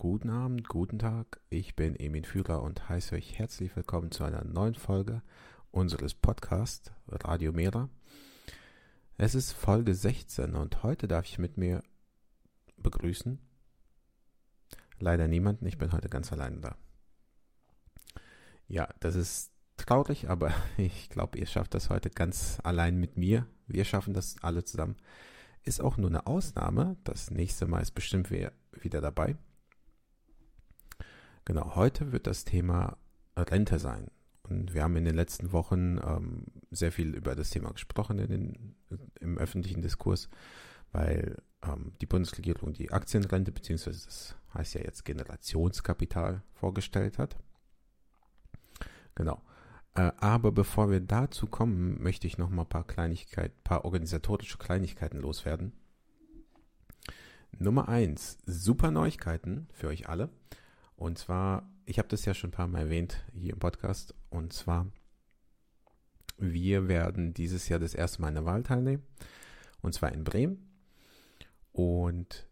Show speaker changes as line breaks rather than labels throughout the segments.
Guten Abend, guten Tag. Ich bin Emin Führer und heiße euch herzlich willkommen zu einer neuen Folge unseres Podcasts Radio Mera. Es ist Folge 16 und heute darf ich mit mir begrüßen. Leider niemanden, ich bin heute ganz allein da. Ja, das ist traurig, aber ich glaube, ihr schafft das heute ganz allein mit mir. Wir schaffen das alle zusammen. Ist auch nur eine Ausnahme. Das nächste Mal ist bestimmt wieder dabei. Genau, heute wird das Thema Rente sein. Und wir haben in den letzten Wochen ähm, sehr viel über das Thema gesprochen den, im öffentlichen Diskurs, weil ähm, die Bundesregierung die Aktienrente, beziehungsweise das heißt ja jetzt Generationskapital, vorgestellt hat. Genau. Äh, aber bevor wir dazu kommen, möchte ich noch mal ein paar Kleinigkeiten, paar organisatorische Kleinigkeiten loswerden. Nummer eins, super Neuigkeiten für euch alle. Und zwar, ich habe das ja schon ein paar Mal erwähnt hier im Podcast. Und zwar, wir werden dieses Jahr das erste Mal in der Wahl teilnehmen. Und zwar in Bremen. Und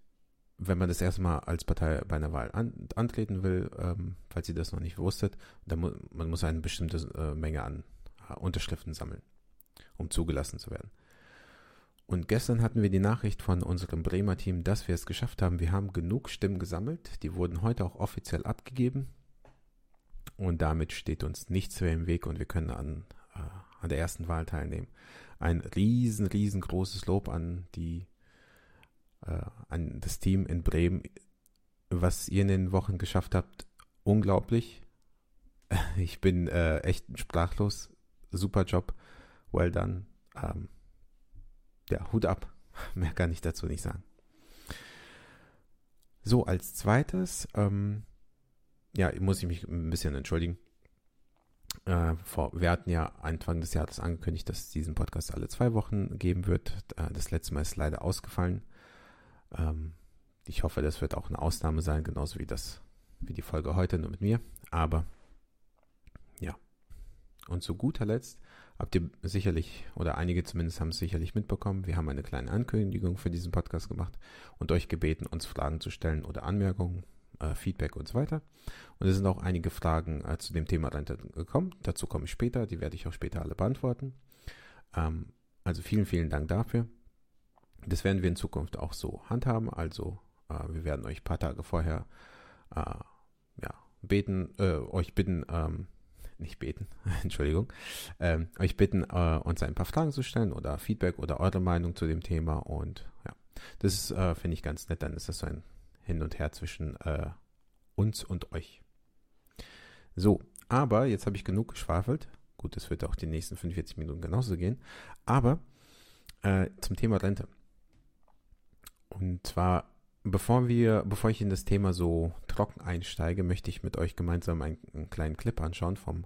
wenn man das erste Mal als Partei bei einer Wahl an, antreten will, ähm, falls ihr das noch nicht wusstet, dann mu man muss eine bestimmte äh, Menge an äh, Unterschriften sammeln, um zugelassen zu werden. Und gestern hatten wir die Nachricht von unserem Bremer Team, dass wir es geschafft haben. Wir haben genug Stimmen gesammelt. Die wurden heute auch offiziell abgegeben. Und damit steht uns nichts mehr im Weg und wir können an, äh, an der ersten Wahl teilnehmen. Ein riesen, riesengroßes Lob an die, äh, an das Team in Bremen, was ihr in den Wochen geschafft habt. Unglaublich. Ich bin äh, echt sprachlos. Super Job. Well done. Ähm, ja, Hut ab. Mehr kann ich dazu nicht sagen. So, als zweites, ähm, ja, muss ich mich ein bisschen entschuldigen. Äh, vor, wir hatten ja Anfang des Jahres angekündigt, dass es diesen Podcast alle zwei Wochen geben wird. Äh, das letzte Mal ist leider ausgefallen. Ähm, ich hoffe, das wird auch eine Ausnahme sein, genauso wie das, wie die Folge heute, nur mit mir. Aber ja. Und zu guter Letzt habt ihr sicherlich, oder einige zumindest haben es sicherlich mitbekommen, wir haben eine kleine Ankündigung für diesen Podcast gemacht und euch gebeten, uns Fragen zu stellen oder Anmerkungen, äh, Feedback und so weiter. Und es sind auch einige Fragen äh, zu dem Thema Rente gekommen. Dazu komme ich später, die werde ich auch später alle beantworten. Ähm, also vielen, vielen Dank dafür. Das werden wir in Zukunft auch so handhaben. Also äh, wir werden euch ein paar Tage vorher äh, ja, beten, äh, euch bitten, ähm, nicht beten, Entschuldigung, ähm, euch bitten, äh, uns ein paar Fragen zu stellen oder Feedback oder eure Meinung zu dem Thema. Und ja, das äh, finde ich ganz nett. Dann ist das so ein Hin und Her zwischen äh, uns und euch. So, aber jetzt habe ich genug geschwafelt. Gut, das wird auch die nächsten 45 Minuten genauso gehen. Aber äh, zum Thema Rente. Und zwar Bevor wir, bevor ich in das Thema so trocken einsteige, möchte ich mit euch gemeinsam einen, einen kleinen Clip anschauen vom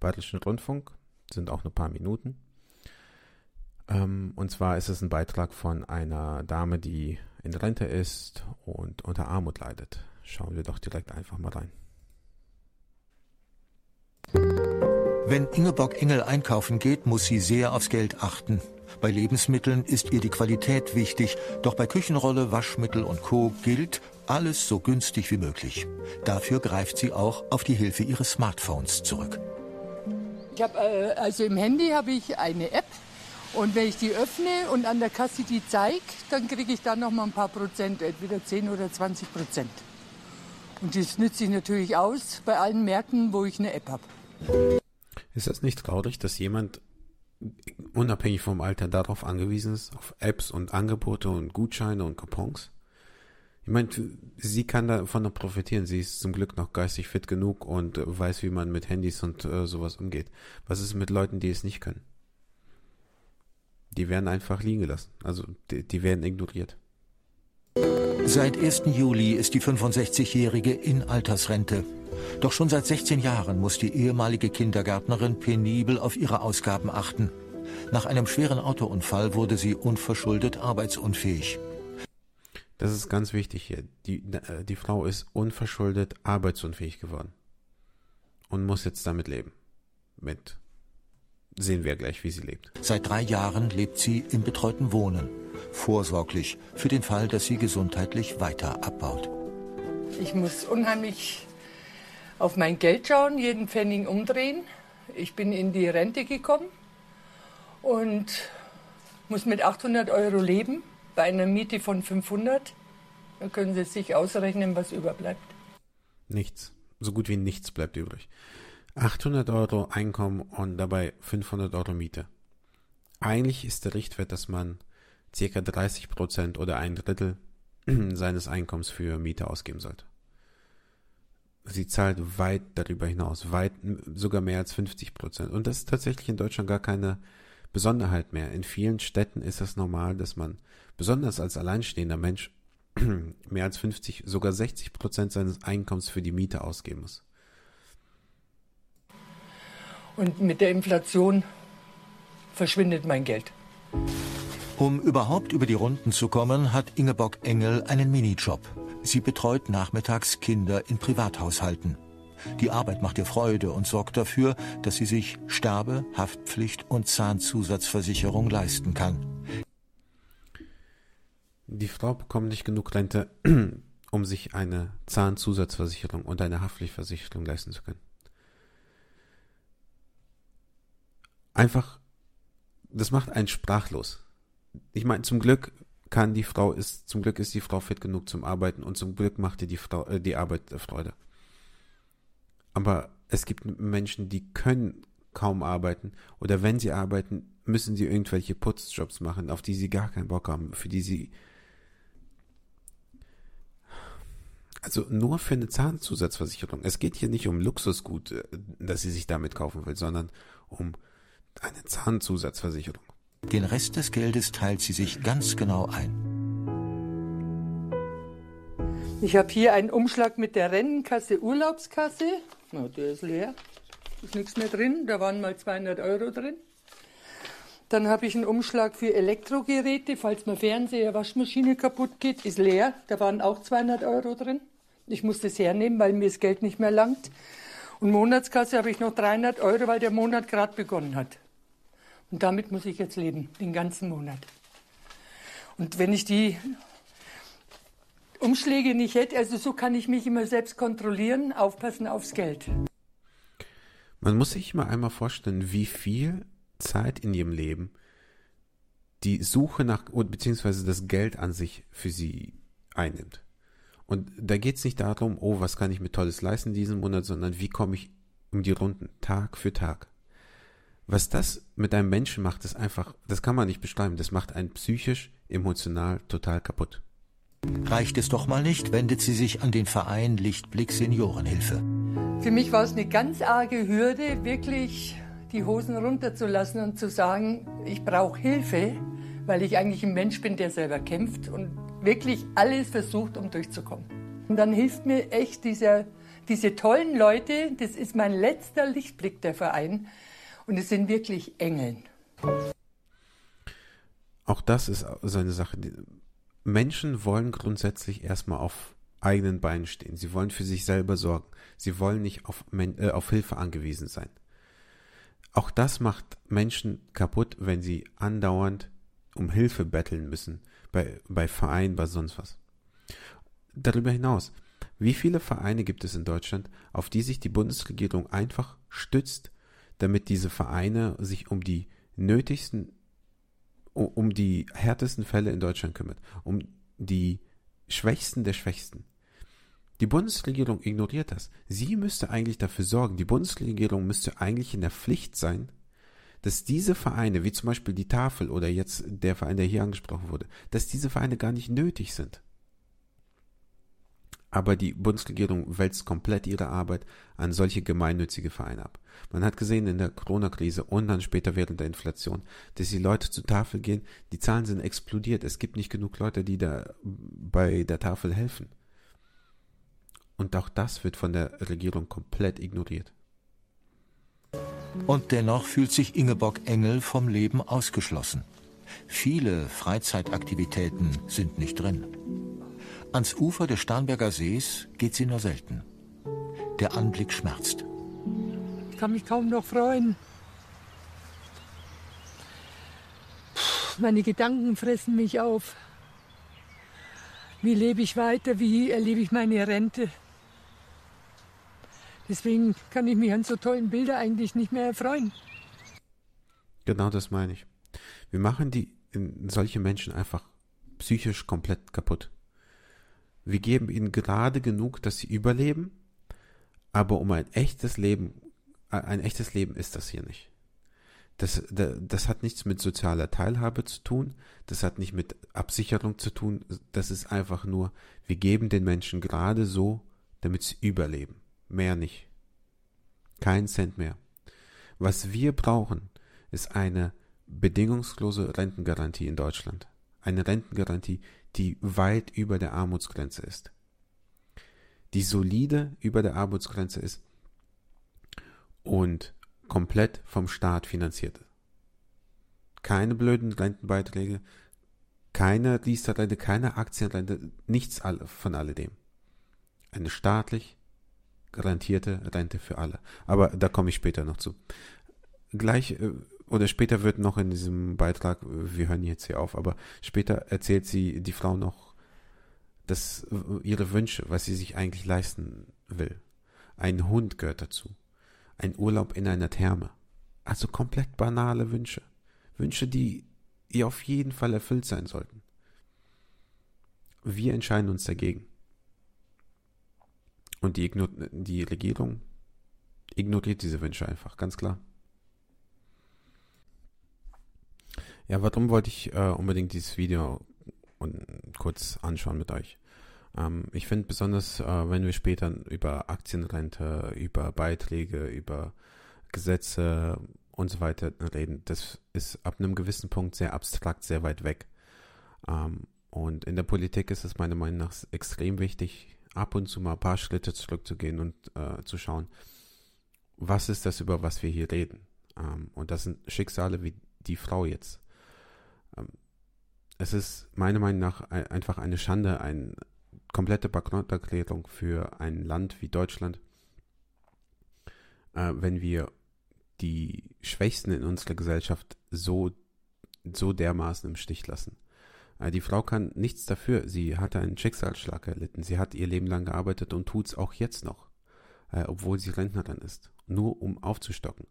Bayerischen Rundfunk. Sind auch nur ein paar Minuten. Ähm, und zwar ist es ein Beitrag von einer Dame, die in Rente ist und unter Armut leidet. Schauen wir doch direkt einfach mal rein.
Wenn Ingeborg Engel einkaufen geht, muss sie sehr aufs Geld achten. Bei Lebensmitteln ist ihr die Qualität wichtig, doch bei Küchenrolle, Waschmittel und Co. gilt alles so günstig wie möglich. Dafür greift sie auch auf die Hilfe ihres Smartphones zurück.
Ich hab, äh, also im Handy habe ich eine App und wenn ich die öffne und an der Kasse die zeige, dann kriege ich da noch mal ein paar Prozent, entweder 10 oder 20 Prozent. Und das nütze ich natürlich aus bei allen Märkten, wo ich eine App habe.
Ist das nicht traurig, dass jemand unabhängig vom Alter darauf angewiesen ist, auf Apps und Angebote und Gutscheine und Coupons. Ich meine, sie kann davon noch profitieren. Sie ist zum Glück noch geistig fit genug und weiß, wie man mit Handys und äh, sowas umgeht. Was ist mit Leuten, die es nicht können? Die werden einfach liegen gelassen. Also die, die werden ignoriert.
Seit 1. Juli ist die 65-Jährige in Altersrente. Doch schon seit 16 Jahren muss die ehemalige Kindergärtnerin penibel auf ihre Ausgaben achten. Nach einem schweren Autounfall wurde sie unverschuldet arbeitsunfähig.
Das ist ganz wichtig hier. Die, äh, die Frau ist unverschuldet arbeitsunfähig geworden. Und muss jetzt damit leben. Mit. Sehen wir gleich, wie sie lebt.
Seit drei Jahren lebt sie im betreuten Wohnen. Vorsorglich. Für den Fall, dass sie gesundheitlich weiter abbaut.
Ich muss unheimlich auf mein Geld schauen, jeden Pfennig umdrehen. Ich bin in die Rente gekommen und muss mit 800 Euro leben bei einer Miete von 500. Dann können Sie sich ausrechnen, was überbleibt.
Nichts. So gut wie nichts bleibt übrig. 800 Euro Einkommen und dabei 500 Euro Miete. Eigentlich ist der Richtwert, dass man circa 30 Prozent oder ein Drittel seines Einkommens für Miete ausgeben sollte. Sie zahlt weit darüber hinaus, weit sogar mehr als 50 Prozent. Und das ist tatsächlich in Deutschland gar keine Besonderheit mehr. In vielen Städten ist es normal, dass man besonders als alleinstehender Mensch mehr als 50, sogar 60 Prozent seines Einkommens für die Miete ausgeben muss.
Und mit der Inflation verschwindet mein Geld.
Um überhaupt über die Runden zu kommen, hat Ingeborg Engel einen Minijob. Sie betreut nachmittags Kinder in Privathaushalten. Die Arbeit macht ihr Freude und sorgt dafür, dass sie sich Sterbe, Haftpflicht und Zahnzusatzversicherung leisten kann.
Die Frau bekommt nicht genug Rente, um sich eine Zahnzusatzversicherung und eine Haftpflichtversicherung leisten zu können. Einfach, das macht einen sprachlos. Ich meine, zum Glück kann die Frau ist, zum Glück ist die Frau fit genug zum Arbeiten und zum Glück macht ihr die Frau, äh, die Arbeit äh, Freude. Aber es gibt Menschen, die können kaum arbeiten oder wenn sie arbeiten, müssen sie irgendwelche Putzjobs machen, auf die sie gar keinen Bock haben, für die sie also nur für eine Zahnzusatzversicherung. Es geht hier nicht um Luxusgut, äh, das sie sich damit kaufen will, sondern um eine Zahnzusatzversicherung.
Den Rest des Geldes teilt sie sich ganz genau ein.
Ich habe hier einen Umschlag mit der Rennenkasse Urlaubskasse. Na, der ist leer. Ist nichts mehr drin. Da waren mal 200 Euro drin. Dann habe ich einen Umschlag für Elektrogeräte, falls mal Fernseher, Waschmaschine kaputt geht, ist leer. Da waren auch 200 Euro drin. Ich muss das hernehmen, weil mir das Geld nicht mehr langt. Und Monatskasse habe ich noch 300 Euro, weil der Monat gerade begonnen hat. Und damit muss ich jetzt leben, den ganzen Monat. Und wenn ich die Umschläge nicht hätte, also so kann ich mich immer selbst kontrollieren, aufpassen aufs Geld.
Man muss sich mal einmal vorstellen, wie viel Zeit in ihrem Leben die Suche nach, beziehungsweise das Geld an sich für sie einnimmt. Und da geht es nicht darum, oh, was kann ich mir Tolles leisten diesen Monat, sondern wie komme ich um die Runden, Tag für Tag. Was das mit einem Menschen macht, ist einfach, das kann man nicht beschreiben, das macht einen psychisch, emotional total kaputt.
Reicht es doch mal nicht, wendet sie sich an den Verein Lichtblick Seniorenhilfe.
Für mich war es eine ganz arge Hürde, wirklich die Hosen runterzulassen und zu sagen, ich brauche Hilfe, weil ich eigentlich ein Mensch bin, der selber kämpft und wirklich alles versucht, um durchzukommen. Und dann hilft mir echt dieser, diese tollen Leute, das ist mein letzter Lichtblick, der Verein. Und es sind wirklich Engeln.
Auch das ist so eine Sache. Menschen wollen grundsätzlich erstmal auf eigenen Beinen stehen. Sie wollen für sich selber sorgen. Sie wollen nicht auf, äh, auf Hilfe angewiesen sein. Auch das macht Menschen kaputt, wenn sie andauernd um Hilfe betteln müssen bei, bei Vereinen, bei sonst was. Darüber hinaus, wie viele Vereine gibt es in Deutschland, auf die sich die Bundesregierung einfach stützt, damit diese Vereine sich um die nötigsten, um die härtesten Fälle in Deutschland kümmert, um die Schwächsten der Schwächsten. Die Bundesregierung ignoriert das. Sie müsste eigentlich dafür sorgen, die Bundesregierung müsste eigentlich in der Pflicht sein, dass diese Vereine, wie zum Beispiel die Tafel oder jetzt der Verein, der hier angesprochen wurde, dass diese Vereine gar nicht nötig sind. Aber die Bundesregierung wälzt komplett ihre Arbeit an solche gemeinnützige Vereine ab. Man hat gesehen in der Corona-Krise und dann später während der Inflation, dass die Leute zur Tafel gehen, die Zahlen sind explodiert. Es gibt nicht genug Leute, die da bei der Tafel helfen. Und auch das wird von der Regierung komplett ignoriert.
Und dennoch fühlt sich Ingeborg Engel vom Leben ausgeschlossen. Viele Freizeitaktivitäten sind nicht drin. Ans Ufer des Starnberger Sees geht sie nur selten. Der Anblick schmerzt.
Ich kann mich kaum noch freuen. Meine Gedanken fressen mich auf. wie lebe ich weiter, wie erlebe ich meine Rente. Deswegen kann ich mich an so tollen Bilder eigentlich nicht mehr erfreuen.
Genau das meine ich. Wir machen die solche Menschen einfach psychisch komplett kaputt. Wir geben ihnen gerade genug, dass sie überleben, aber um ein echtes Leben, ein echtes Leben ist das hier nicht. Das, das, das hat nichts mit sozialer Teilhabe zu tun, das hat nicht mit Absicherung zu tun, das ist einfach nur, wir geben den Menschen gerade so, damit sie überleben. Mehr nicht. Kein Cent mehr. Was wir brauchen, ist eine bedingungslose Rentengarantie in Deutschland. Eine Rentengarantie, die weit über der Armutsgrenze ist. Die solide über der Armutsgrenze ist und komplett vom Staat finanziert. Keine blöden Rentenbeiträge, keine Riester-Rente, keine Aktienrente, nichts von alledem. Eine staatlich garantierte Rente für alle. Aber da komme ich später noch zu. Gleich äh, oder später wird noch in diesem Beitrag, wir hören jetzt hier auf, aber später erzählt sie die Frau noch, dass äh, ihre Wünsche, was sie sich eigentlich leisten will. Ein Hund gehört dazu. Ein Urlaub in einer Therme. Also komplett banale Wünsche. Wünsche, die ihr auf jeden Fall erfüllt sein sollten. Wir entscheiden uns dagegen. Und die, die Regierung ignoriert diese Wünsche einfach, ganz klar. Ja, warum wollte ich äh, unbedingt dieses Video und kurz anschauen mit euch? Ähm, ich finde besonders, äh, wenn wir später über Aktienrente, über Beiträge, über Gesetze und so weiter reden, das ist ab einem gewissen Punkt sehr abstrakt, sehr weit weg. Ähm, und in der Politik ist es meiner Meinung nach extrem wichtig, ab und zu mal ein paar Schritte zurückzugehen und äh, zu schauen, was ist das, über was wir hier reden. Ähm, und das sind Schicksale wie die Frau jetzt. Es ist meiner Meinung nach einfach eine Schande, eine komplette Bankrotterklärung für ein Land wie Deutschland, äh, wenn wir die Schwächsten in unserer Gesellschaft so, so dermaßen im Stich lassen. Äh, die Frau kann nichts dafür. Sie hatte einen Schicksalsschlag erlitten. Sie hat ihr Leben lang gearbeitet und tut es auch jetzt noch, äh, obwohl sie Rentnerin ist. Nur um aufzustocken.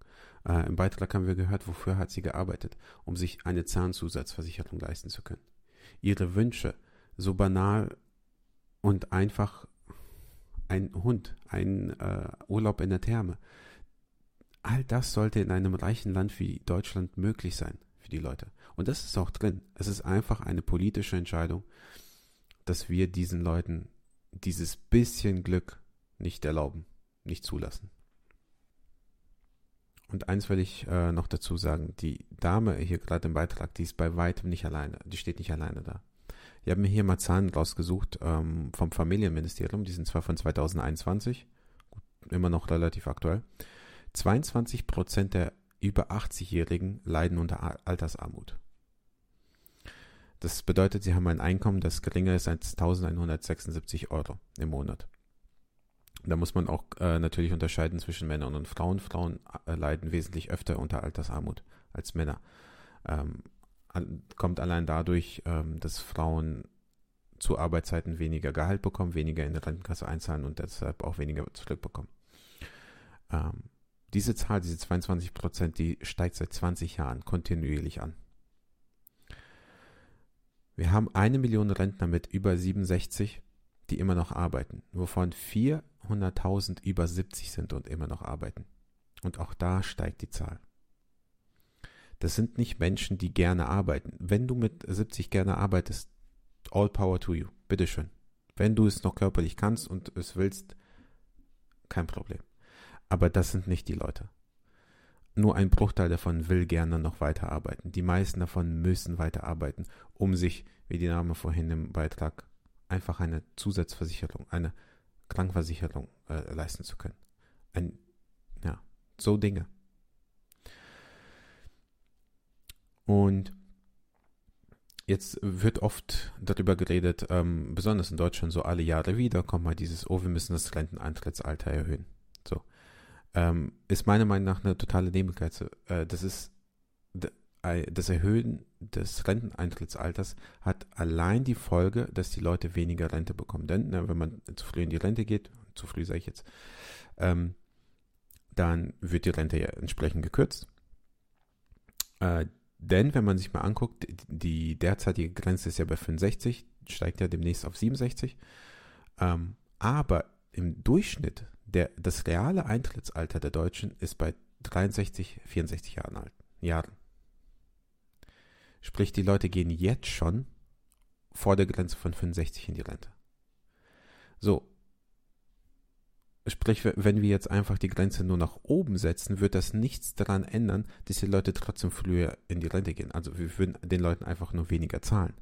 Äh, Im Beitrag haben wir gehört, wofür hat sie gearbeitet, um sich eine Zahnzusatzversicherung leisten zu können. Ihre Wünsche, so banal und einfach ein Hund, ein äh, Urlaub in der Therme. All das sollte in einem reichen Land wie Deutschland möglich sein für die Leute. Und das ist auch drin. Es ist einfach eine politische Entscheidung, dass wir diesen Leuten dieses bisschen Glück nicht erlauben, nicht zulassen. Und eins will ich äh, noch dazu sagen, die Dame hier gerade im Beitrag, die ist bei weitem nicht alleine, die steht nicht alleine da. Ich habe mir hier mal Zahlen rausgesucht ähm, vom Familienministerium, die sind zwar von 2021, immer noch relativ aktuell. 22 Prozent der über 80-Jährigen leiden unter Altersarmut. Das bedeutet, sie haben ein Einkommen, das geringer ist als 1176 Euro im Monat. Da muss man auch äh, natürlich unterscheiden zwischen Männern und Frauen. Frauen äh, leiden wesentlich öfter unter Altersarmut als Männer. Ähm, kommt allein dadurch, ähm, dass Frauen zu Arbeitszeiten weniger Gehalt bekommen, weniger in der Rentenkasse einzahlen und deshalb auch weniger zurückbekommen. Ähm, diese Zahl, diese 22 Prozent, die steigt seit 20 Jahren kontinuierlich an. Wir haben eine Million Rentner mit über 67, die immer noch arbeiten, wovon 400.000 über 70 sind und immer noch arbeiten. Und auch da steigt die Zahl. Das sind nicht Menschen, die gerne arbeiten. Wenn du mit 70 gerne arbeitest, all power to you. Bitteschön. Wenn du es noch körperlich kannst und es willst, kein Problem. Aber das sind nicht die Leute. Nur ein Bruchteil davon will gerne noch weiterarbeiten. Die meisten davon müssen weiterarbeiten, um sich, wie die Name vorhin im Beitrag, einfach eine Zusatzversicherung, eine Krankenversicherung äh, leisten zu können. Ein, ja, so Dinge. Und jetzt wird oft darüber geredet, ähm, besonders in Deutschland so alle Jahre wieder, kommt mal dieses, oh, wir müssen das Renteneintrittsalter erhöhen ähm, ist meiner Meinung nach eine totale Nebenkerze. Äh, das ist das Erhöhen des Renteneintrittsalters hat allein die Folge, dass die Leute weniger Rente bekommen. Denn na, wenn man zu früh in die Rente geht, zu früh sage ich jetzt, ähm, dann wird die Rente ja entsprechend gekürzt. Äh, denn wenn man sich mal anguckt, die derzeitige Grenze ist ja bei 65, steigt ja demnächst auf 67. Ähm, aber im Durchschnitt, der, das reale Eintrittsalter der Deutschen ist bei 63, 64 Jahren alt. Jahren. Sprich, die Leute gehen jetzt schon vor der Grenze von 65 in die Rente. So. Sprich, wenn wir jetzt einfach die Grenze nur nach oben setzen, wird das nichts daran ändern, dass die Leute trotzdem früher in die Rente gehen. Also wir würden den Leuten einfach nur weniger zahlen.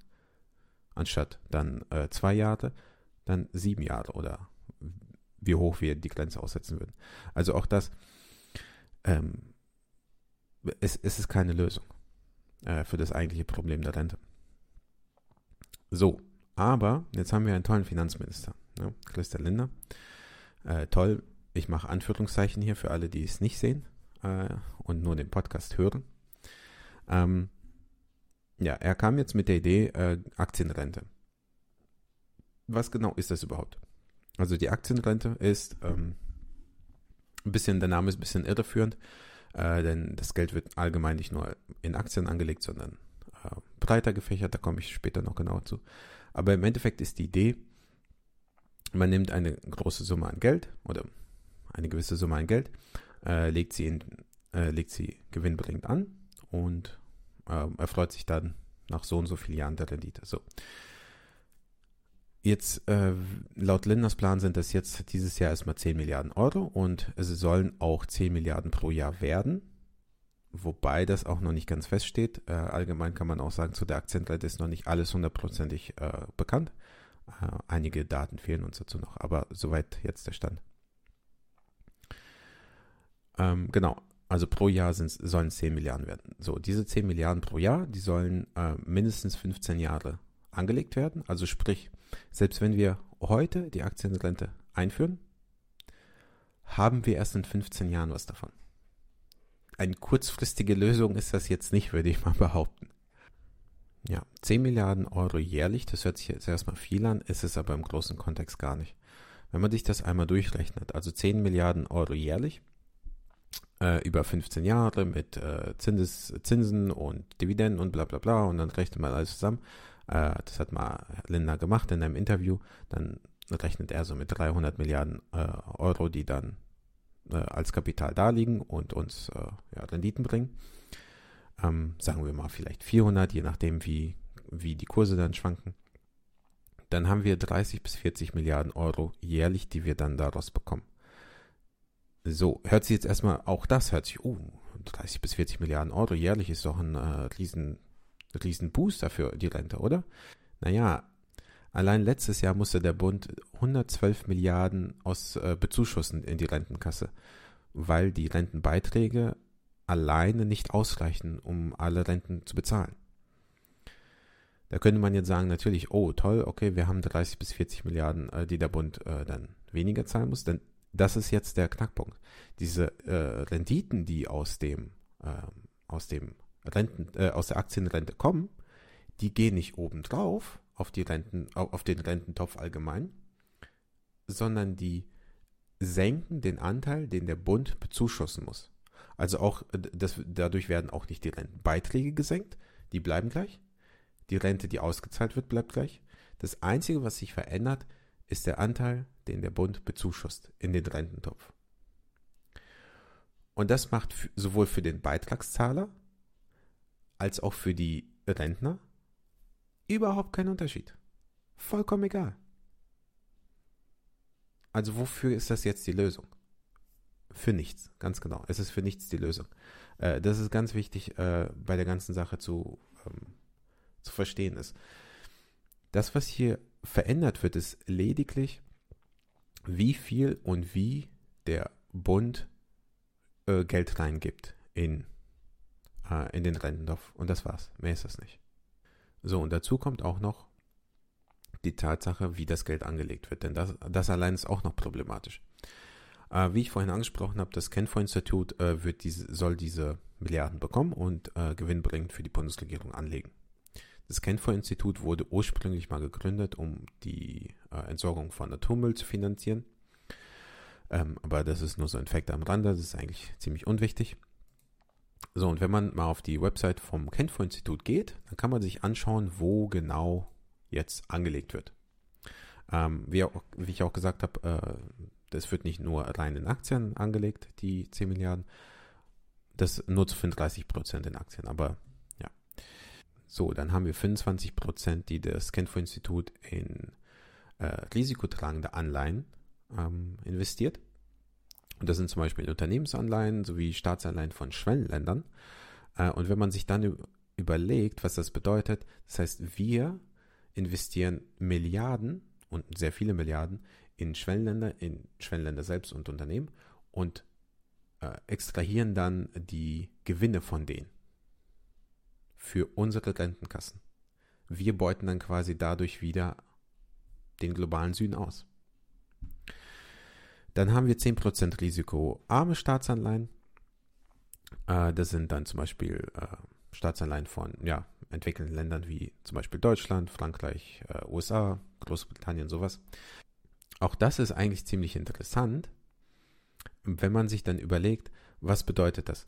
Anstatt dann äh, zwei Jahre, dann sieben Jahre oder wie hoch wir die Grenze aussetzen würden. Also auch das, ähm, es, es ist keine Lösung äh, für das eigentliche Problem der Rente. So, aber jetzt haben wir einen tollen Finanzminister, ne? Christian Lindner. Äh, toll, ich mache Anführungszeichen hier für alle, die es nicht sehen äh, und nur den Podcast hören. Ähm, ja, er kam jetzt mit der Idee äh, Aktienrente. Was genau ist das überhaupt? Also die Aktienrente ist ähm, ein bisschen, der Name ist ein bisschen irreführend, äh, denn das Geld wird allgemein nicht nur in Aktien angelegt, sondern äh, breiter gefächert, da komme ich später noch genauer zu. Aber im Endeffekt ist die Idee, man nimmt eine große Summe an Geld oder eine gewisse Summe an Geld, äh, legt, sie in, äh, legt sie gewinnbringend an und äh, erfreut sich dann nach so und so vielen Jahren der Rendite. So. Jetzt, äh, laut Lindners Plan sind das jetzt dieses Jahr erstmal 10 Milliarden Euro und es sollen auch 10 Milliarden pro Jahr werden, wobei das auch noch nicht ganz feststeht. Äh, allgemein kann man auch sagen, zu der Aktienrente ist noch nicht alles hundertprozentig äh, bekannt. Äh, einige Daten fehlen uns dazu noch, aber soweit jetzt der Stand. Ähm, genau, also pro Jahr sollen es 10 Milliarden werden. So, diese 10 Milliarden pro Jahr, die sollen äh, mindestens 15 Jahre angelegt werden. Also sprich, selbst wenn wir heute die Aktienrente einführen, haben wir erst in 15 Jahren was davon. Eine kurzfristige Lösung ist das jetzt nicht, würde ich mal behaupten. Ja, 10 Milliarden Euro jährlich, das hört sich jetzt erstmal viel an, ist es aber im großen Kontext gar nicht. Wenn man sich das einmal durchrechnet, also 10 Milliarden Euro jährlich, äh, über 15 Jahre mit äh, Zinses, Zinsen und Dividenden und bla bla bla und dann rechnet man alles zusammen. Äh, das hat mal Linda gemacht in einem Interview. Dann rechnet er so mit 300 Milliarden äh, Euro, die dann äh, als Kapital da liegen und uns äh, ja, Renditen bringen. Ähm, sagen wir mal vielleicht 400, je nachdem wie, wie die Kurse dann schwanken. Dann haben wir 30 bis 40 Milliarden Euro jährlich, die wir dann daraus bekommen. So, hört sich jetzt erstmal, auch das hört sich, oh, 30 bis 40 Milliarden Euro jährlich ist doch ein äh, riesen, riesen Booster für die Rente, oder? Naja, allein letztes Jahr musste der Bund 112 Milliarden aus äh, bezuschussen in die Rentenkasse, weil die Rentenbeiträge alleine nicht ausreichen, um alle Renten zu bezahlen. Da könnte man jetzt sagen, natürlich, oh toll, okay, wir haben 30 bis 40 Milliarden, äh, die der Bund äh, dann weniger zahlen muss, denn das ist jetzt der Knackpunkt. Diese äh, Renditen, die aus dem, äh, aus dem Renten, äh, aus der Aktienrente kommen, die gehen nicht obendrauf auf die Renten, auf den Rententopf allgemein, sondern die senken den Anteil, den der Bund bezuschussen muss. Also auch das, dadurch werden auch nicht die Rentenbeiträge gesenkt, die bleiben gleich. Die Rente, die ausgezahlt wird, bleibt gleich. Das Einzige, was sich verändert, ist der Anteil, den der Bund bezuschusst in den Rententopf. Und das macht sowohl für den Beitragszahler als auch für die Rentner überhaupt keinen Unterschied. Vollkommen egal. Also wofür ist das jetzt die Lösung? Für nichts, ganz genau. Es ist für nichts die Lösung. Äh, das ist ganz wichtig äh, bei der ganzen Sache zu, ähm, zu verstehen ist. Das, was hier verändert wird, ist lediglich, wie viel und wie der Bund äh, Geld reingibt in, äh, in den Rententopf. Und das war's. Mehr ist das nicht. So, und dazu kommt auch noch die Tatsache, wie das Geld angelegt wird. Denn das, das allein ist auch noch problematisch. Äh, wie ich vorhin angesprochen habe, das Kenfor-Institut äh, diese, soll diese Milliarden bekommen und äh, gewinnbringend für die Bundesregierung anlegen. Das Kenfor-Institut wurde ursprünglich mal gegründet, um die äh, Entsorgung von Atommüll zu finanzieren. Ähm, aber das ist nur so ein Fakt am Rande, das ist eigentlich ziemlich unwichtig. So, und wenn man mal auf die Website vom Kenfor-Institut geht, dann kann man sich anschauen, wo genau jetzt angelegt wird. Ähm, wie, auch, wie, ich auch gesagt habe, äh, das wird nicht nur rein in Aktien angelegt, die 10 Milliarden, das nur zu 35 Prozent in Aktien, aber ja. So, dann haben wir 25 Prozent, die das Kenfor-Institut in äh, risikotragende Anleihen ähm, investiert. Und das sind zum Beispiel Unternehmensanleihen sowie Staatsanleihen von Schwellenländern. Äh, und wenn man sich dann überlegt, was das bedeutet, das heißt, wir investieren Milliarden und sehr viele Milliarden in Schwellenländer, in Schwellenländer selbst und Unternehmen und äh, extrahieren dann die Gewinne von denen für unsere Rentenkassen. Wir beuten dann quasi dadurch wieder den globalen Süden aus. Dann haben wir 10% risikoarme Staatsanleihen. Äh, das sind dann zum Beispiel äh, Staatsanleihen von ja, entwickelten Ländern wie zum Beispiel Deutschland, Frankreich, äh, USA, Großbritannien, sowas. Auch das ist eigentlich ziemlich interessant, wenn man sich dann überlegt, was bedeutet das?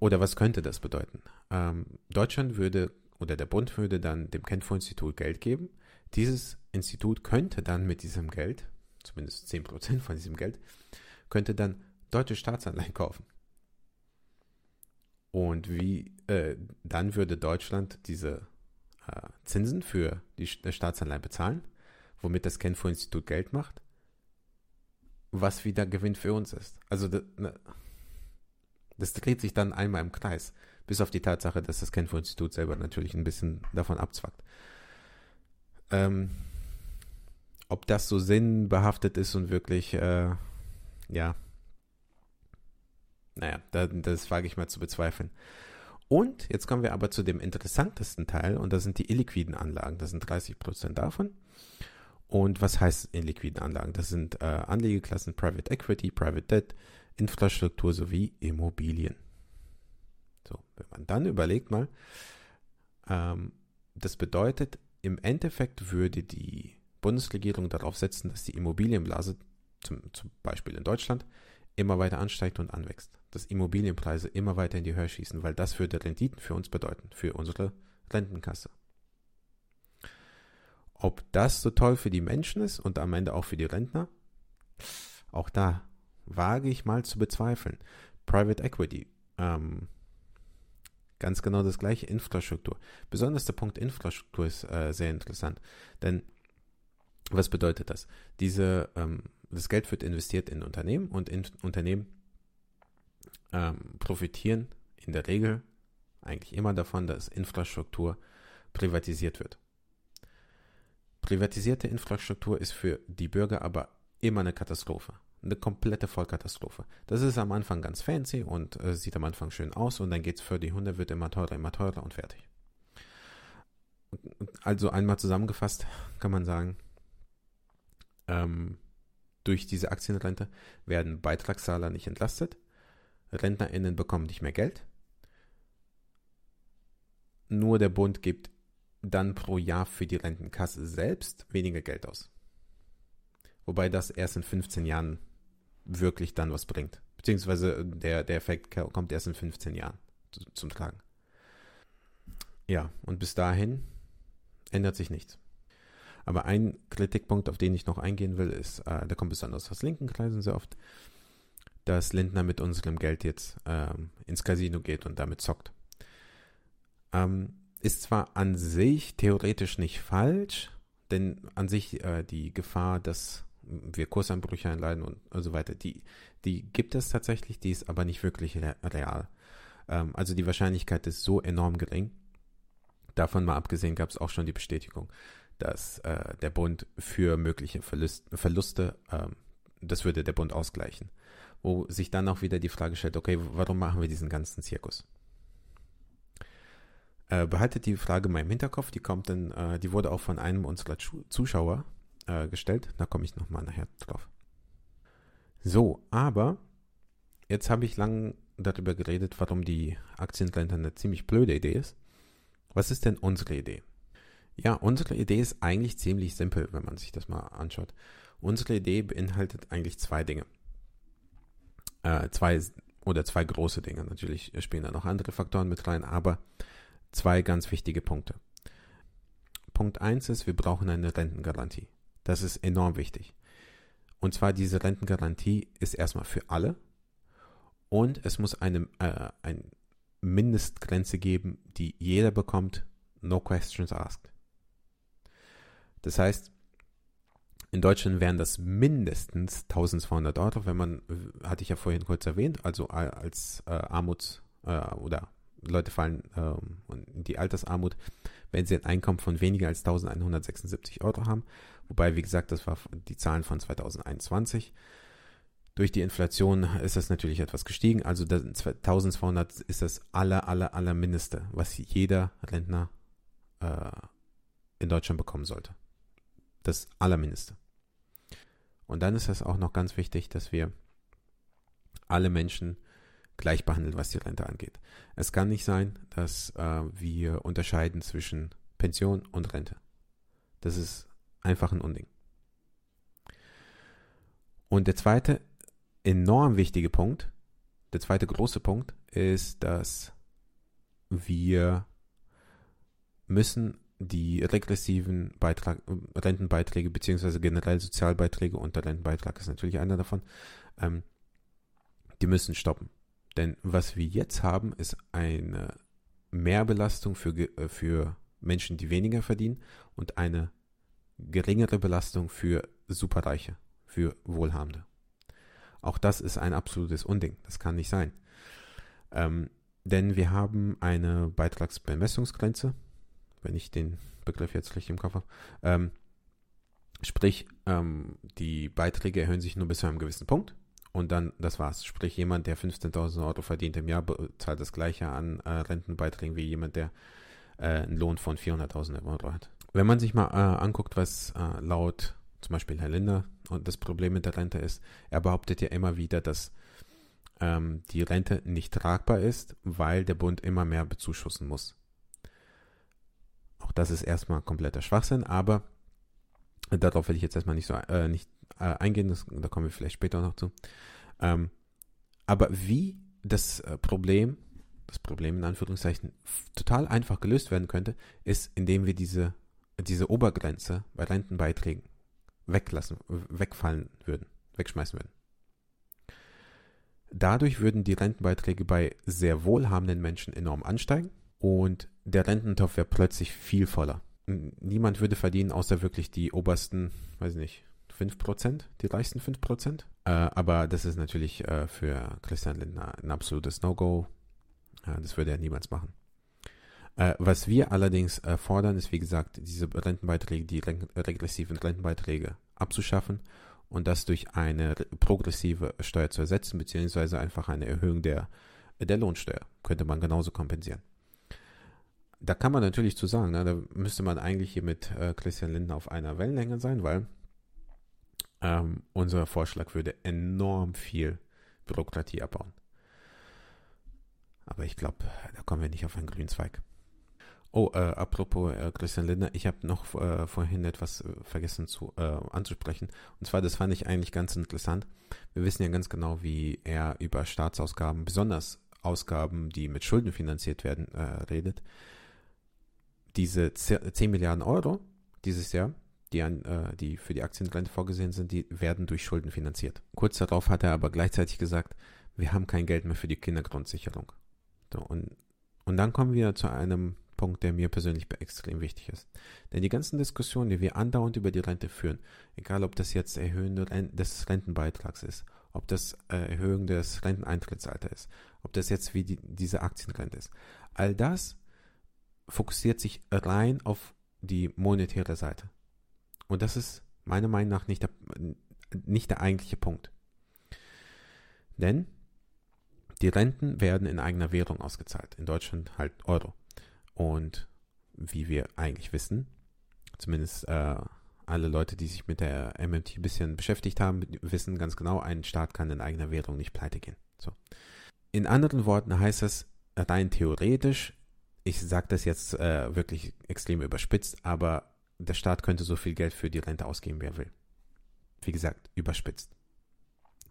Oder was könnte das bedeuten? Ähm, Deutschland würde oder der Bund würde dann dem Kenfor-Institut Geld geben. Dieses Institut könnte dann mit diesem Geld, zumindest 10% von diesem Geld, könnte dann deutsche Staatsanleihen kaufen. Und wie äh, dann würde Deutschland diese äh, Zinsen für die Staatsanleihen bezahlen, womit das Kenfor-Institut Geld macht, was wieder Gewinn für uns ist. Also das, ne, das dreht sich dann einmal im Kreis, bis auf die Tatsache, dass das Kenfor-Institut selber natürlich ein bisschen davon abzwackt. Ähm, ob das so sinnbehaftet ist und wirklich, äh, ja, naja, da, das wage ich mal zu bezweifeln. Und jetzt kommen wir aber zu dem interessantesten Teil und das sind die illiquiden Anlagen. Das sind 30 Prozent davon. Und was heißt illiquiden Anlagen? Das sind äh, Anlegeklassen Private Equity, Private Debt, Infrastruktur sowie Immobilien. So, wenn man dann überlegt mal, ähm, das bedeutet, im Endeffekt würde die Bundesregierung darauf setzen, dass die Immobilienblase, zum, zum Beispiel in Deutschland, immer weiter ansteigt und anwächst. Dass Immobilienpreise immer weiter in die Höhe schießen, weil das würde Renditen für uns bedeuten, für unsere Rentenkasse. Ob das so toll für die Menschen ist und am Ende auch für die Rentner, auch da wage ich mal zu bezweifeln. Private Equity, ähm, ganz genau das gleiche Infrastruktur. Besonders der Punkt Infrastruktur ist äh, sehr interessant, denn was bedeutet das? Diese ähm, das Geld wird investiert in Unternehmen und in Unternehmen ähm, profitieren in der Regel eigentlich immer davon, dass Infrastruktur privatisiert wird. Privatisierte Infrastruktur ist für die Bürger aber immer eine Katastrophe. Eine komplette Vollkatastrophe. Das ist am Anfang ganz fancy und äh, sieht am Anfang schön aus und dann geht es für die Hunde, wird immer teurer, immer teurer und fertig. Also einmal zusammengefasst kann man sagen, ähm, durch diese Aktienrente werden Beitragszahler nicht entlastet, RentnerInnen bekommen nicht mehr Geld. Nur der Bund gibt dann pro Jahr für die Rentenkasse selbst weniger Geld aus. Wobei das erst in 15 Jahren wirklich dann was bringt. Beziehungsweise der, der Effekt kommt erst in 15 Jahren zum Tragen. Ja, und bis dahin ändert sich nichts. Aber ein Kritikpunkt, auf den ich noch eingehen will, ist, äh, der kommt besonders aus linken Kreisen sehr oft, dass Lindner mit unserem Geld jetzt ähm, ins Casino geht und damit zockt. Ähm, ist zwar an sich theoretisch nicht falsch, denn an sich äh, die Gefahr, dass wir Kursanbrüche einleiten und, und so weiter, die, die gibt es tatsächlich, die ist aber nicht wirklich real. Ähm, also die Wahrscheinlichkeit ist so enorm gering. Davon mal abgesehen gab es auch schon die Bestätigung, dass äh, der Bund für mögliche Verlust, Verluste, äh, das würde der Bund ausgleichen. Wo sich dann auch wieder die Frage stellt, okay, warum machen wir diesen ganzen Zirkus? Äh, behaltet die Frage mal im Hinterkopf, die kommt dann, äh, die wurde auch von einem unserer Zuschauer äh, gestellt, da komme ich nochmal nachher drauf. So, aber jetzt habe ich lang darüber geredet, warum die Aktienrente eine ziemlich blöde Idee ist. Was ist denn unsere Idee? Ja, unsere Idee ist eigentlich ziemlich simpel, wenn man sich das mal anschaut. Unsere Idee beinhaltet eigentlich zwei Dinge. Äh, zwei oder zwei große Dinge. Natürlich spielen da noch andere Faktoren mit rein, aber zwei ganz wichtige Punkte. Punkt eins ist, wir brauchen eine Rentengarantie. Das ist enorm wichtig. Und zwar diese Rentengarantie ist erstmal für alle und es muss eine, äh, eine Mindestgrenze geben, die jeder bekommt, no questions asked. Das heißt, in Deutschland wären das mindestens 1200 Euro, wenn man, hatte ich ja vorhin kurz erwähnt, also als äh, Armuts- äh, oder Leute fallen ähm, in die Altersarmut, wenn sie ein Einkommen von weniger als 1176 Euro haben. Wobei, wie gesagt, das war die Zahlen von 2021. Durch die Inflation ist das natürlich etwas gestiegen. Also 1200 ist das aller, aller, aller Mindeste, was jeder Rentner äh, in Deutschland bekommen sollte das Allermindeste. Und dann ist es auch noch ganz wichtig, dass wir alle Menschen gleich behandeln, was die Rente angeht. Es kann nicht sein, dass äh, wir unterscheiden zwischen Pension und Rente. Das ist einfach ein Unding. Und der zweite enorm wichtige Punkt, der zweite große Punkt ist, dass wir müssen die regressiven Beitrag, Rentenbeiträge beziehungsweise generell Sozialbeiträge und der Rentenbeitrag ist natürlich einer davon, ähm, die müssen stoppen. Denn was wir jetzt haben, ist eine Mehrbelastung für, äh, für Menschen, die weniger verdienen und eine geringere Belastung für Superreiche, für Wohlhabende. Auch das ist ein absolutes Unding. Das kann nicht sein. Ähm, denn wir haben eine Beitragsbemessungsgrenze, wenn ich den Begriff jetzt richtig im Kopf habe. Ähm, sprich, ähm, die Beiträge erhöhen sich nur bis zu einem gewissen Punkt und dann, das war's. Sprich, jemand, der 15.000 Euro verdient im Jahr, zahlt das gleiche an äh, Rentenbeiträgen wie jemand, der äh, einen Lohn von 400.000 Euro hat. Wenn man sich mal äh, anguckt, was äh, laut zum Beispiel Herr Linder und das Problem mit der Rente ist, er behauptet ja immer wieder, dass ähm, die Rente nicht tragbar ist, weil der Bund immer mehr bezuschussen muss. Auch das ist erstmal kompletter Schwachsinn, aber darauf will ich jetzt erstmal nicht so äh, nicht äh, eingehen, das, da kommen wir vielleicht später noch zu. Ähm, aber wie das äh, Problem, das Problem in Anführungszeichen, total einfach gelöst werden könnte, ist, indem wir diese, diese Obergrenze bei Rentenbeiträgen weglassen, wegfallen würden, wegschmeißen würden. Dadurch würden die Rentenbeiträge bei sehr wohlhabenden Menschen enorm ansteigen und der Rententopf wäre plötzlich viel voller. Niemand würde verdienen, außer wirklich die obersten, weiß ich nicht, 5%, die reichsten 5%. Äh, aber das ist natürlich äh, für Christian Lindner ein absolutes No-Go. Äh, das würde er niemals machen. Äh, was wir allerdings äh, fordern, ist wie gesagt, diese Rentenbeiträge, die regressiven Rentenbeiträge abzuschaffen und das durch eine progressive Steuer zu ersetzen, beziehungsweise einfach eine Erhöhung der, der Lohnsteuer. Könnte man genauso kompensieren da kann man natürlich zu sagen, ne, da müsste man eigentlich hier mit äh, Christian Lindner auf einer Wellenlänge sein, weil ähm, unser Vorschlag würde enorm viel Bürokratie abbauen. Aber ich glaube, da kommen wir nicht auf einen grünen Zweig. Oh, äh, apropos äh, Christian Lindner, ich habe noch äh, vorhin etwas äh, vergessen zu, äh, anzusprechen. Und zwar, das fand ich eigentlich ganz interessant. Wir wissen ja ganz genau, wie er über Staatsausgaben, besonders Ausgaben, die mit Schulden finanziert werden, äh, redet diese 10 Milliarden Euro dieses Jahr, die, an, äh, die für die Aktienrente vorgesehen sind, die werden durch Schulden finanziert. Kurz darauf hat er aber gleichzeitig gesagt, wir haben kein Geld mehr für die Kindergrundsicherung. So, und, und dann kommen wir zu einem Punkt, der mir persönlich extrem wichtig ist. Denn die ganzen Diskussionen, die wir andauernd über die Rente führen, egal ob das jetzt Erhöhung des Rentenbeitrags ist, ob das äh, Erhöhung des Renteneintrittsalters ist, ob das jetzt wie die, diese Aktienrente ist, all das fokussiert sich rein auf die monetäre Seite. Und das ist meiner Meinung nach nicht der, nicht der eigentliche Punkt. Denn die Renten werden in eigener Währung ausgezahlt. In Deutschland halt Euro. Und wie wir eigentlich wissen, zumindest äh, alle Leute, die sich mit der MMT ein bisschen beschäftigt haben, wissen ganz genau, ein Staat kann in eigener Währung nicht pleite gehen. So. In anderen Worten heißt es rein theoretisch, ich sage das jetzt äh, wirklich extrem überspitzt, aber der Staat könnte so viel Geld für die Rente ausgeben, wie er will. Wie gesagt, überspitzt.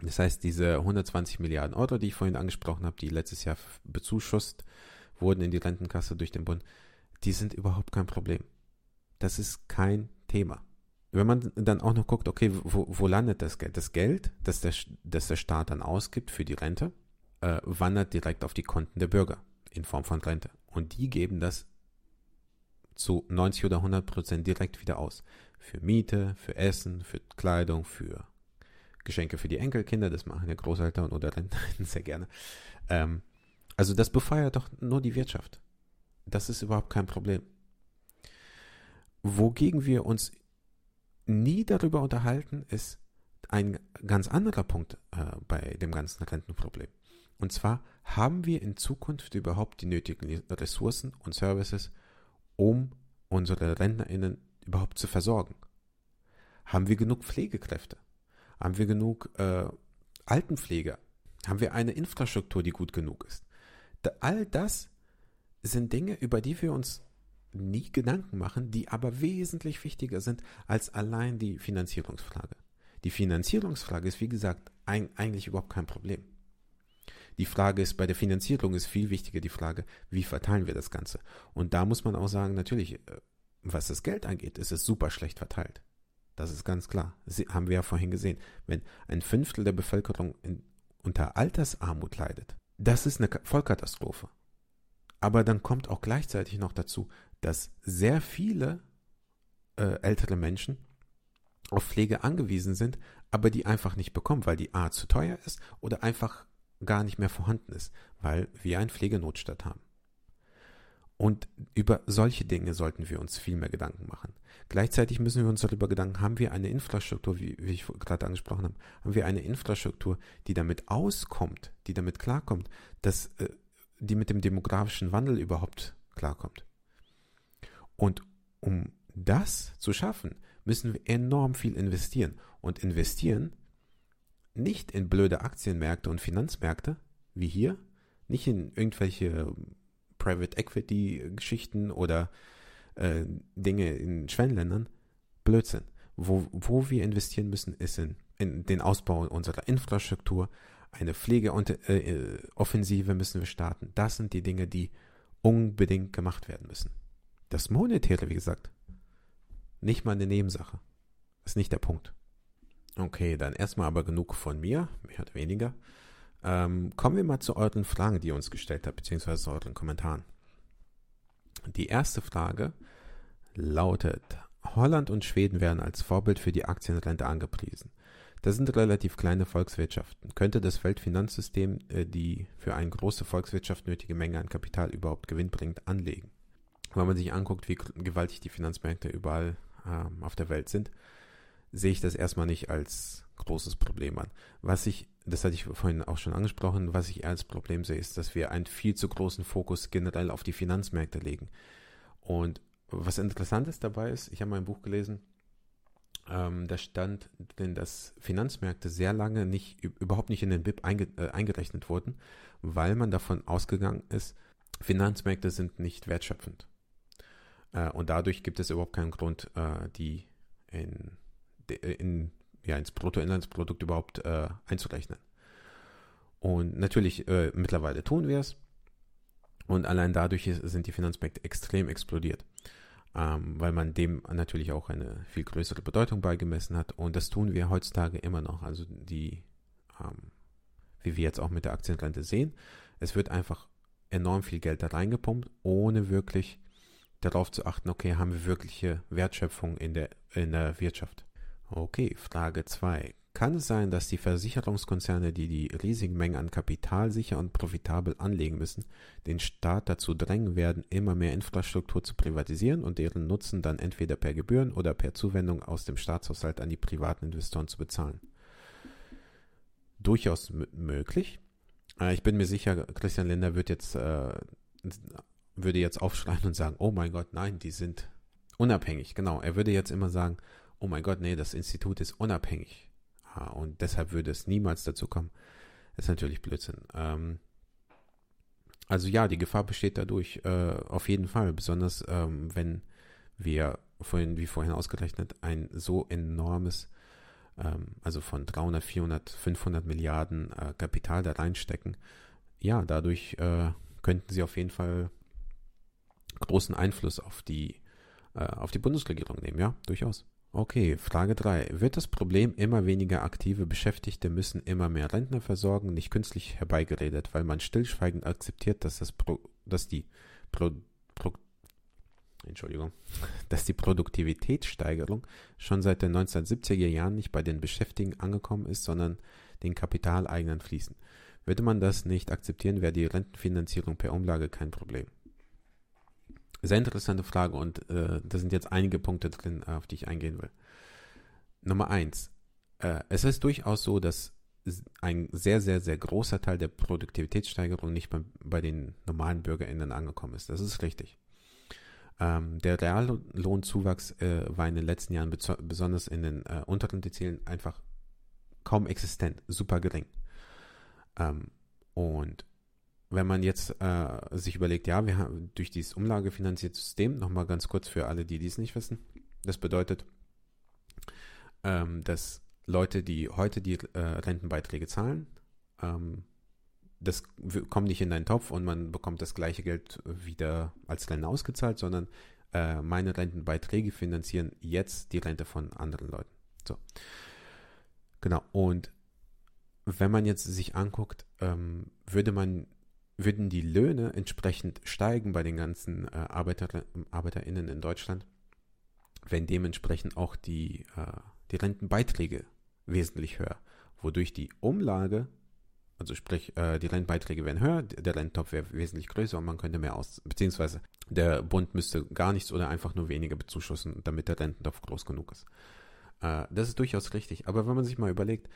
Das heißt, diese 120 Milliarden Euro, die ich vorhin angesprochen habe, die letztes Jahr bezuschusst wurden in die Rentenkasse durch den Bund, die sind überhaupt kein Problem. Das ist kein Thema. Wenn man dann auch noch guckt, okay, wo, wo landet das Geld? Das Geld, das der, das der Staat dann ausgibt für die Rente, äh, wandert direkt auf die Konten der Bürger in Form von Rente. Und die geben das zu 90 oder 100 Prozent direkt wieder aus. Für Miete, für Essen, für Kleidung, für Geschenke für die Enkelkinder, das machen ja Großeltern oder Rentner sehr gerne. Ähm, also das befeuert doch nur die Wirtschaft. Das ist überhaupt kein Problem. Wogegen wir uns nie darüber unterhalten, ist ein ganz anderer Punkt äh, bei dem ganzen Rentenproblem. Und zwar haben wir in Zukunft überhaupt die nötigen Ressourcen und Services, um unsere RentnerInnen überhaupt zu versorgen? Haben wir genug Pflegekräfte? Haben wir genug äh, Altenpfleger? Haben wir eine Infrastruktur, die gut genug ist? Da, all das sind Dinge, über die wir uns nie Gedanken machen, die aber wesentlich wichtiger sind als allein die Finanzierungsfrage. Die Finanzierungsfrage ist, wie gesagt, ein, eigentlich überhaupt kein Problem. Die Frage ist, bei der Finanzierung ist viel wichtiger die Frage, wie verteilen wir das Ganze? Und da muss man auch sagen, natürlich, äh, was das Geld angeht, ist es super schlecht verteilt. Das ist ganz klar. Das haben wir ja vorhin gesehen. Wenn ein Fünftel der Bevölkerung in, unter Altersarmut leidet, das ist eine Vollkatastrophe. Aber dann kommt auch gleichzeitig noch dazu, dass sehr viele äh, ältere Menschen auf Pflege angewiesen sind, aber die einfach nicht bekommen, weil die A zu teuer ist oder einfach gar nicht mehr vorhanden ist, weil wir einen Pflegenotstand haben. Und über solche Dinge sollten wir uns viel mehr Gedanken machen. Gleichzeitig müssen wir uns darüber Gedanken, haben wir eine Infrastruktur, wie, wie ich gerade angesprochen habe, haben wir eine Infrastruktur, die damit auskommt, die damit klarkommt, dass äh, die mit dem demografischen Wandel überhaupt klarkommt. Und um das zu schaffen, müssen wir enorm viel investieren. Und investieren nicht in blöde Aktienmärkte und Finanzmärkte, wie hier, nicht in irgendwelche Private Equity Geschichten oder äh, Dinge in Schwellenländern. Blödsinn. Wo, wo wir investieren müssen, ist in, in den Ausbau unserer Infrastruktur, eine Pflegeoffensive äh, müssen wir starten. Das sind die Dinge, die unbedingt gemacht werden müssen. Das Monetäre, wie gesagt, nicht mal eine Nebensache. Ist nicht der Punkt. Okay, dann erstmal aber genug von mir, mehr oder weniger. Ähm, kommen wir mal zu euren Fragen, die ihr uns gestellt habt, beziehungsweise zu euren Kommentaren. Die erste Frage lautet, Holland und Schweden werden als Vorbild für die Aktienrente angepriesen. Das sind relativ kleine Volkswirtschaften. Könnte das Weltfinanzsystem äh, die für eine große Volkswirtschaft nötige Menge an Kapital überhaupt gewinnbringend anlegen? Wenn man sich anguckt, wie gewaltig die Finanzmärkte überall ähm, auf der Welt sind, sehe ich das erstmal nicht als großes Problem an. Was ich, das hatte ich vorhin auch schon angesprochen, was ich als Problem sehe, ist, dass wir einen viel zu großen Fokus generell auf die Finanzmärkte legen. Und was interessant ist dabei ist, ich habe mein Buch gelesen, ähm, da stand denn, dass Finanzmärkte sehr lange nicht, überhaupt nicht in den BIP einge, äh, eingerechnet wurden, weil man davon ausgegangen ist, Finanzmärkte sind nicht wertschöpfend. Äh, und dadurch gibt es überhaupt keinen Grund, äh, die in, in, ja, ins Bruttoinlandsprodukt überhaupt äh, einzurechnen. Und natürlich, äh, mittlerweile tun wir es. Und allein dadurch sind die Finanzmärkte extrem explodiert ähm, weil man dem natürlich auch eine viel größere Bedeutung beigemessen hat. Und das tun wir heutzutage immer noch. Also die, ähm, wie wir jetzt auch mit der Aktienrente sehen, es wird einfach enorm viel Geld da reingepumpt, ohne wirklich darauf zu achten, okay, haben wir wirkliche Wertschöpfung in der, in der Wirtschaft. Okay, Frage 2. Kann es sein, dass die Versicherungskonzerne, die die riesigen Mengen an Kapital sicher und profitabel anlegen müssen, den Staat dazu drängen werden, immer mehr Infrastruktur zu privatisieren und deren Nutzen dann entweder per Gebühren oder per Zuwendung aus dem Staatshaushalt an die privaten Investoren zu bezahlen? Durchaus möglich. Äh, ich bin mir sicher, Christian Lindner wird jetzt, äh, würde jetzt aufschreien und sagen, oh mein Gott, nein, die sind unabhängig. Genau, er würde jetzt immer sagen, oh mein Gott, nee, das Institut ist unabhängig und deshalb würde es niemals dazu kommen, ist natürlich Blödsinn. Ähm, also ja, die Gefahr besteht dadurch äh, auf jeden Fall, besonders ähm, wenn wir vorhin, wie vorhin ausgerechnet, ein so enormes, ähm, also von 300, 400, 500 Milliarden äh, Kapital da reinstecken. Ja, dadurch äh, könnten sie auf jeden Fall großen Einfluss auf die, äh, auf die Bundesregierung nehmen, ja, durchaus. Okay, Frage 3. Wird das Problem immer weniger aktive Beschäftigte müssen immer mehr Rentner versorgen nicht künstlich herbeigeredet, weil man stillschweigend akzeptiert, dass, das Pro, dass die Pro, Pro, Entschuldigung, dass die Produktivitätssteigerung schon seit den 1970er Jahren nicht bei den Beschäftigten angekommen ist, sondern den Kapitaleignern fließen. Würde man das nicht akzeptieren, wäre die Rentenfinanzierung per Umlage kein Problem. Sehr interessante Frage und äh, da sind jetzt einige Punkte drin, auf die ich eingehen will. Nummer eins. Äh, es ist durchaus so, dass ein sehr, sehr, sehr großer Teil der Produktivitätssteigerung nicht bei, bei den normalen BürgerInnen angekommen ist. Das ist richtig. Ähm, der Reallohnzuwachs äh, war in den letzten Jahren besonders in den äh, unteren Dezilen einfach kaum existent, super gering. Ähm, und wenn man jetzt äh, sich überlegt, ja, wir haben durch dieses umlagefinanzierte System, nochmal ganz kurz für alle, die dies nicht wissen, das bedeutet, ähm, dass Leute, die heute die äh, Rentenbeiträge zahlen, ähm, das kommt nicht in deinen Topf und man bekommt das gleiche Geld wieder als Rente ausgezahlt, sondern äh, meine Rentenbeiträge finanzieren jetzt die Rente von anderen Leuten. So. Genau. Und wenn man jetzt sich anguckt, ähm, würde man würden die Löhne entsprechend steigen bei den ganzen äh, Arbeiter, ArbeiterInnen in Deutschland, wenn dementsprechend auch die, äh, die Rentenbeiträge wesentlich höher, wodurch die Umlage, also sprich, äh, die Rentenbeiträge wären höher, der Rententopf wäre wesentlich größer und man könnte mehr aus, beziehungsweise der Bund müsste gar nichts oder einfach nur weniger bezuschussen, damit der Rententopf groß genug ist. Äh, das ist durchaus richtig, aber wenn man sich mal überlegt,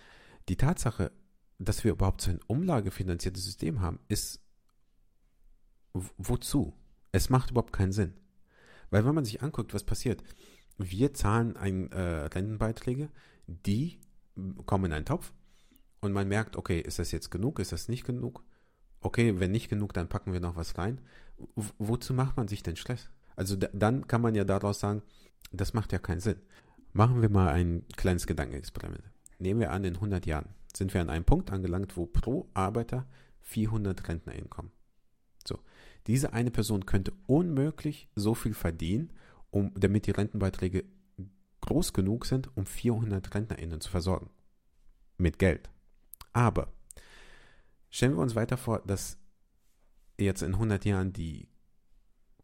die Tatsache, dass wir überhaupt so ein umlagefinanziertes System haben, ist wozu? Es macht überhaupt keinen Sinn. Weil wenn man sich anguckt, was passiert, wir zahlen ein, äh, Rentenbeiträge, die kommen in einen Topf und man merkt, okay, ist das jetzt genug, ist das nicht genug? Okay, wenn nicht genug, dann packen wir noch was rein. W wozu macht man sich denn Stress? Also dann kann man ja daraus sagen, das macht ja keinen Sinn. Machen wir mal ein kleines Gedankenexperiment. Nehmen wir an, in 100 Jahren sind wir an einem Punkt angelangt, wo pro Arbeiter 400 RentnerInnen kommen. Diese eine Person könnte unmöglich so viel verdienen, um, damit die Rentenbeiträge groß genug sind, um 400 RentnerInnen zu versorgen. Mit Geld. Aber stellen wir uns weiter vor, dass jetzt in 100 Jahren die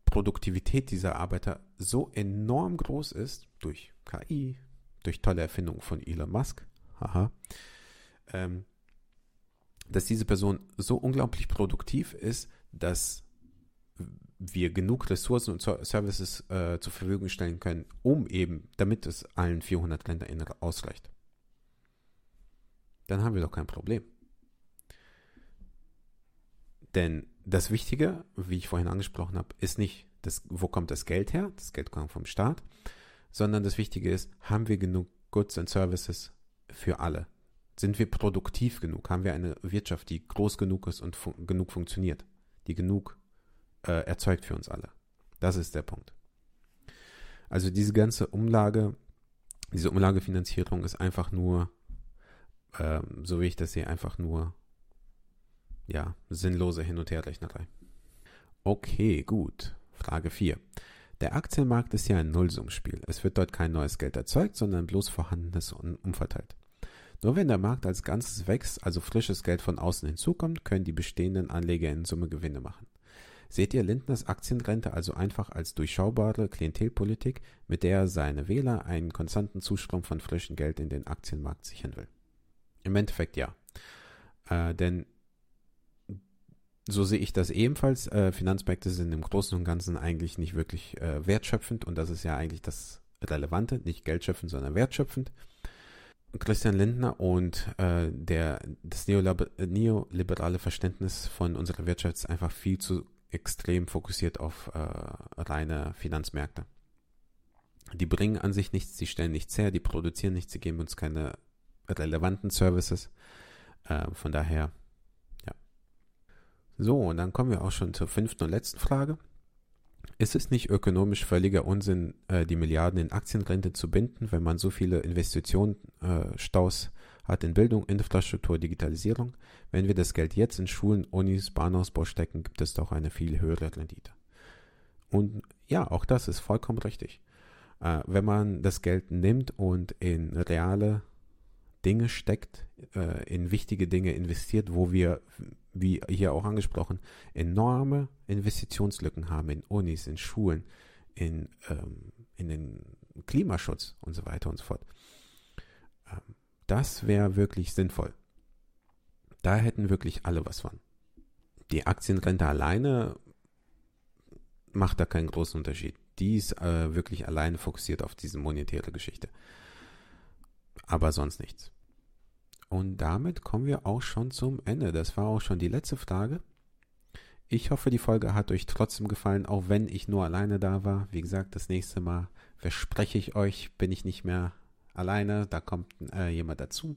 Produktivität dieser Arbeiter so enorm groß ist, durch KI, durch tolle Erfindungen von Elon Musk, haha, ähm, dass diese Person so unglaublich produktiv ist, dass wir genug Ressourcen und Services äh, zur Verfügung stellen können, um eben, damit es allen 400 LänderInnen ausreicht. Dann haben wir doch kein Problem. Denn das Wichtige, wie ich vorhin angesprochen habe, ist nicht, das, wo kommt das Geld her? Das Geld kommt vom Staat. Sondern das Wichtige ist, haben wir genug Goods and Services für alle? Sind wir produktiv genug? Haben wir eine Wirtschaft, die groß genug ist und fun genug funktioniert? Die genug äh, erzeugt für uns alle. Das ist der Punkt. Also diese ganze Umlage, diese Umlagefinanzierung ist einfach nur, äh, so wie ich das sehe, einfach nur, ja, sinnlose Hin- und Herrechnerei. Okay, gut. Frage 4. Der Aktienmarkt ist ja ein Nullsummspiel. Es wird dort kein neues Geld erzeugt, sondern bloß vorhandenes und umverteilt. Nur wenn der Markt als Ganzes wächst, also frisches Geld von außen hinzukommt, können die bestehenden Anleger in Summe Gewinne machen. Seht ihr Lindners Aktienrente also einfach als durchschaubare Klientelpolitik, mit der er seine Wähler einen konstanten Zustrom von frischem Geld in den Aktienmarkt sichern will? Im Endeffekt ja. Äh, denn so sehe ich das ebenfalls. Äh, Finanzmärkte sind im Großen und Ganzen eigentlich nicht wirklich äh, wertschöpfend und das ist ja eigentlich das Relevante, nicht geldschöpfend, sondern wertschöpfend. Christian Lindner und äh, der, das neoliberale Verständnis von unserer Wirtschaft ist einfach viel zu extrem fokussiert auf äh, reine Finanzmärkte. Die bringen an sich nichts, die stellen nichts her, die produzieren nichts, sie geben uns keine relevanten Services. Äh, von daher, ja. So, und dann kommen wir auch schon zur fünften und letzten Frage. Ist es nicht ökonomisch völliger Unsinn, äh, die Milliarden in Aktienrente zu binden, wenn man so viele Investitionsstaus äh, hat in Bildung, Infrastruktur, Digitalisierung? Wenn wir das Geld jetzt in Schulen, Unis, Bahnausbau stecken, gibt es doch eine viel höhere Rendite. Und ja, auch das ist vollkommen richtig. Äh, wenn man das Geld nimmt und in reale Dinge steckt, äh, in wichtige Dinge investiert, wo wir, wie hier auch angesprochen, enorme Investitionslücken haben in Unis, in Schulen, in, ähm, in den Klimaschutz und so weiter und so fort. Das wäre wirklich sinnvoll. Da hätten wirklich alle was von. Die Aktienrente alleine macht da keinen großen Unterschied. Die ist äh, wirklich alleine fokussiert auf diese monetäre Geschichte. Aber sonst nichts. Und damit kommen wir auch schon zum Ende. Das war auch schon die letzte Frage. Ich hoffe, die Folge hat euch trotzdem gefallen, auch wenn ich nur alleine da war. Wie gesagt, das nächste Mal verspreche ich euch, bin ich nicht mehr alleine. Da kommt äh, jemand dazu.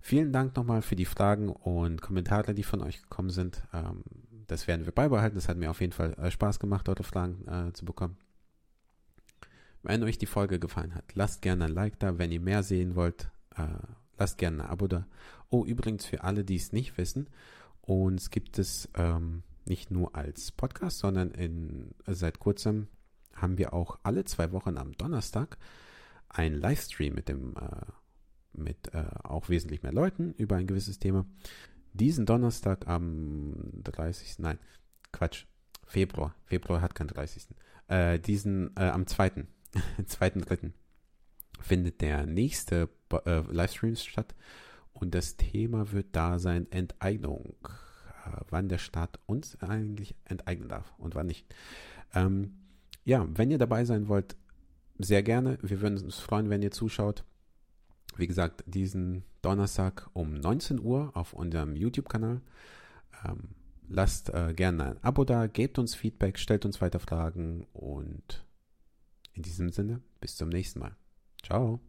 Vielen Dank nochmal für die Fragen und Kommentare, die von euch gekommen sind. Ähm, das werden wir beibehalten. Das hat mir auf jeden Fall äh, Spaß gemacht, eure Fragen äh, zu bekommen. Wenn euch die Folge gefallen hat, lasst gerne ein Like da. Wenn ihr mehr sehen wollt, äh, lasst gerne ein Abo da. Oh, übrigens für alle, die es nicht wissen, uns gibt es ähm, nicht nur als Podcast, sondern in, seit kurzem haben wir auch alle zwei Wochen am Donnerstag einen Livestream mit dem äh, mit äh, auch wesentlich mehr Leuten über ein gewisses Thema. Diesen Donnerstag am 30. Nein, Quatsch, Februar. Februar hat keinen 30. Äh, diesen äh, am 2. 2.3. findet der nächste äh, Livestream statt und das Thema wird da sein Enteignung. Äh, wann der Staat uns eigentlich enteignen darf und wann nicht. Ähm, ja, wenn ihr dabei sein wollt, sehr gerne. Wir würden uns freuen, wenn ihr zuschaut. Wie gesagt, diesen Donnerstag um 19 Uhr auf unserem YouTube-Kanal. Ähm, lasst äh, gerne ein Abo da, gebt uns Feedback, stellt uns weiter Fragen und in diesem Sinne, bis zum nächsten Mal. Ciao.